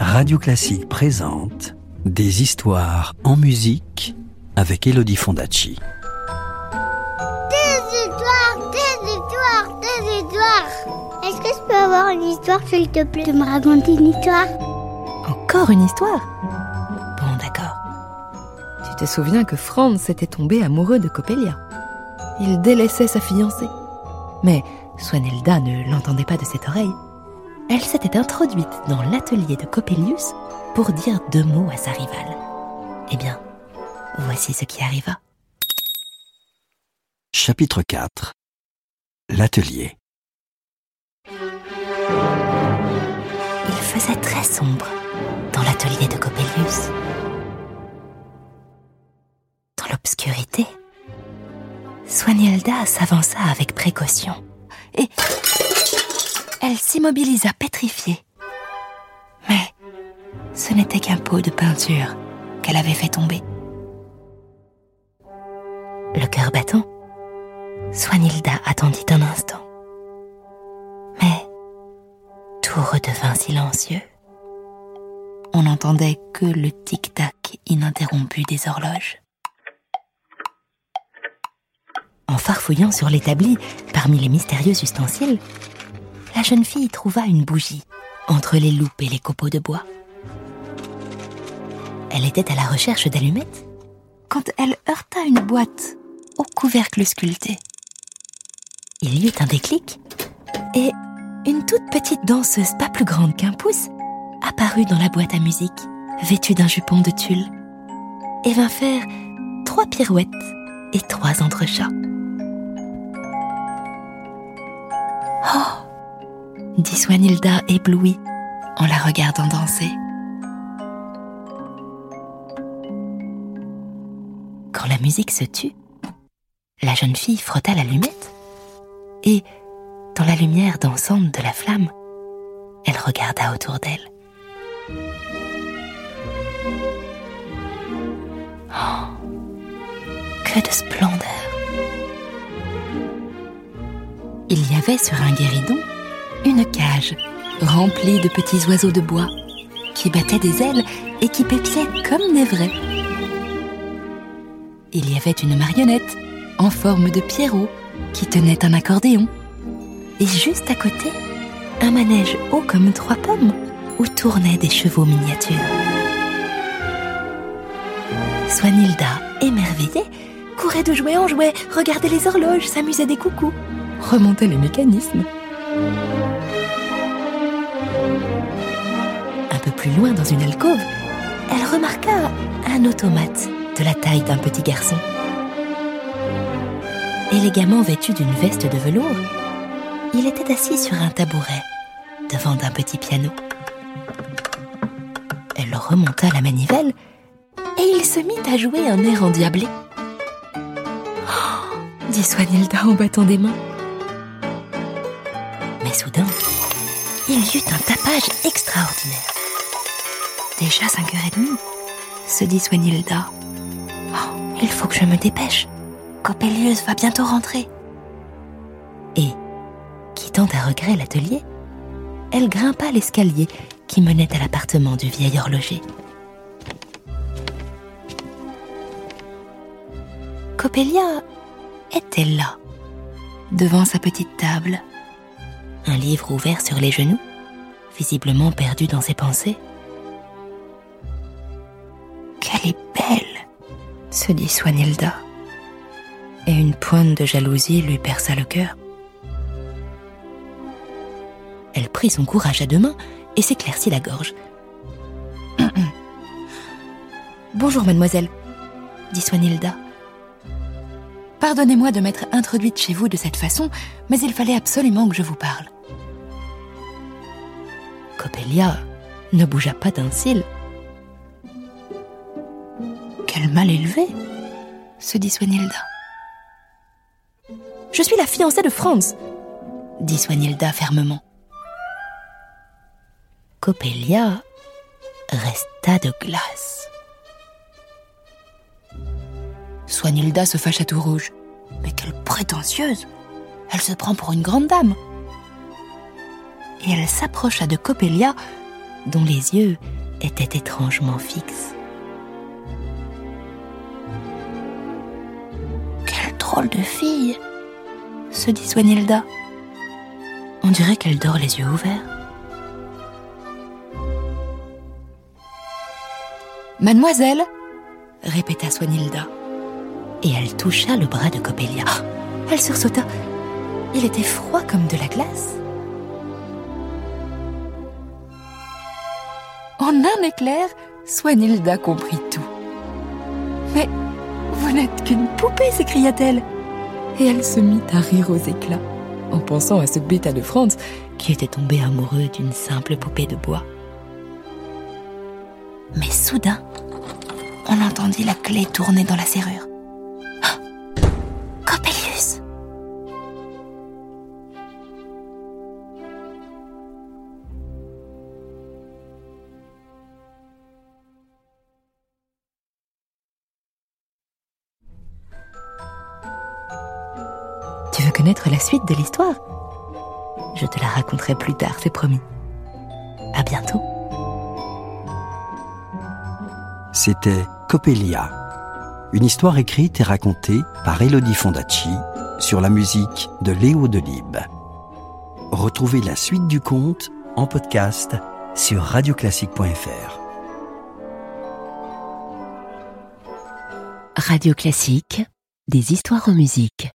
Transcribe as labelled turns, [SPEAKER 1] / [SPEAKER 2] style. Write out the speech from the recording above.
[SPEAKER 1] Radio Classique présente Des histoires en musique avec Elodie Fondacci.
[SPEAKER 2] Des histoires, des histoires, des histoires. Est-ce que je peux avoir une histoire, s'il te plaît, de me raconter une histoire?
[SPEAKER 3] Encore une histoire? Bon, d'accord. Tu te souviens que Franz était tombé amoureux de Coppelia. Il délaissait sa fiancée. Mais Swanhilda ne l'entendait pas de cette oreille. Elle s'était introduite dans l'atelier de Coppelius pour dire deux mots à sa rivale. Eh bien, voici ce qui arriva.
[SPEAKER 1] Chapitre 4 L'atelier
[SPEAKER 3] Il faisait très sombre dans l'atelier de Coppelius. Dans l'obscurité, Swanhilda s'avança avec précaution et elle s'immobilisa pétrifiée. Mais ce n'était qu'un pot de peinture qu'elle avait fait tomber. Le cœur battant, Swanhilda attendit un instant. Mais tout redevint silencieux. On n'entendait que le tic-tac ininterrompu des horloges. En farfouillant sur l'établi parmi les mystérieux ustensiles, la jeune fille trouva une bougie entre les loupes et les copeaux de bois. Elle était à la recherche d'allumettes quand elle heurta une boîte au couvercle sculpté. Il y eut un déclic et une toute petite danseuse pas plus grande qu'un pouce apparut dans la boîte à musique, vêtue d'un jupon de tulle, et vint faire trois pirouettes et trois entrechats. Oh dit Swanhilda éblouie en la regardant danser. Quand la musique se tut, la jeune fille frotta l'allumette et, dans la lumière dansante de la flamme, elle regarda autour d'elle. Oh, que de splendeur Il y avait sur un guéridon une cage remplie de petits oiseaux de bois qui battaient des ailes et qui pépiaient comme des vrais. Il y avait une marionnette en forme de pierrot qui tenait un accordéon. Et juste à côté, un manège haut comme trois pommes où tournaient des chevaux miniatures. Swanhilda, émerveillée, courait de jouet en jouet, regardait les horloges, s'amusait des coucous, remontait les mécanismes. Loin dans une alcôve, elle remarqua un automate de la taille d'un petit garçon. Élégamment vêtu d'une veste de velours, il était assis sur un tabouret devant un petit piano. Elle remonta la manivelle et il se mit à jouer un air endiablé. Oh dit Swanhilda en battant des mains. Mais soudain, il y eut un tapage extraordinaire. Déjà 5h30, se dit Swanhilda. Oh, il faut que je me dépêche. Coppelius va bientôt rentrer. Et, quittant à regret l'atelier, elle grimpa l'escalier qui menait à l'appartement du vieil horloger. Coppelia était là, devant sa petite table, un livre ouvert sur les genoux, visiblement perdu dans ses pensées. Qu'elle est belle, se dit Swanhilda, et une pointe de jalousie lui perça le cœur. Elle prit son courage à deux mains et s'éclaircit la gorge. Bonjour, mademoiselle, dit Swanhilda. Pardonnez-moi de m'être introduite chez vous de cette façon, mais il fallait absolument que je vous parle. Coppelia ne bougea pas d'un cil. Mal élevé, se dit Swanhilda. Je suis la fiancée de Franz, dit Swanhilda fermement. Coppelia resta de glace. Swanhilda se fâcha tout rouge. Mais quelle prétentieuse Elle se prend pour une grande dame. Et elle s'approcha de Coppelia dont les yeux étaient étrangement fixes. De fille se dit Swanilda. On dirait qu'elle dort les yeux ouverts. Mademoiselle répéta Swanilda. Et elle toucha le bras de Coppelia. Ah, elle sursauta. Il était froid comme de la glace. En un éclair, Swanilda comprit tout. Mais qu'une poupée, s'écria-t-elle. Et elle se mit à rire aux éclats, en pensant à ce bêta de Franz qui était tombé amoureux d'une simple poupée de bois. Mais soudain, on entendit la clé tourner dans la serrure. Connaître la suite de l'histoire Je te la raconterai plus tard, c'est promis. À bientôt.
[SPEAKER 1] C'était Coppelia, une histoire écrite et racontée par Elodie Fondacci sur la musique de Léo Delibes. Retrouvez la suite du conte en podcast sur radioclassique.fr.
[SPEAKER 4] Radio Classique, des histoires en musique.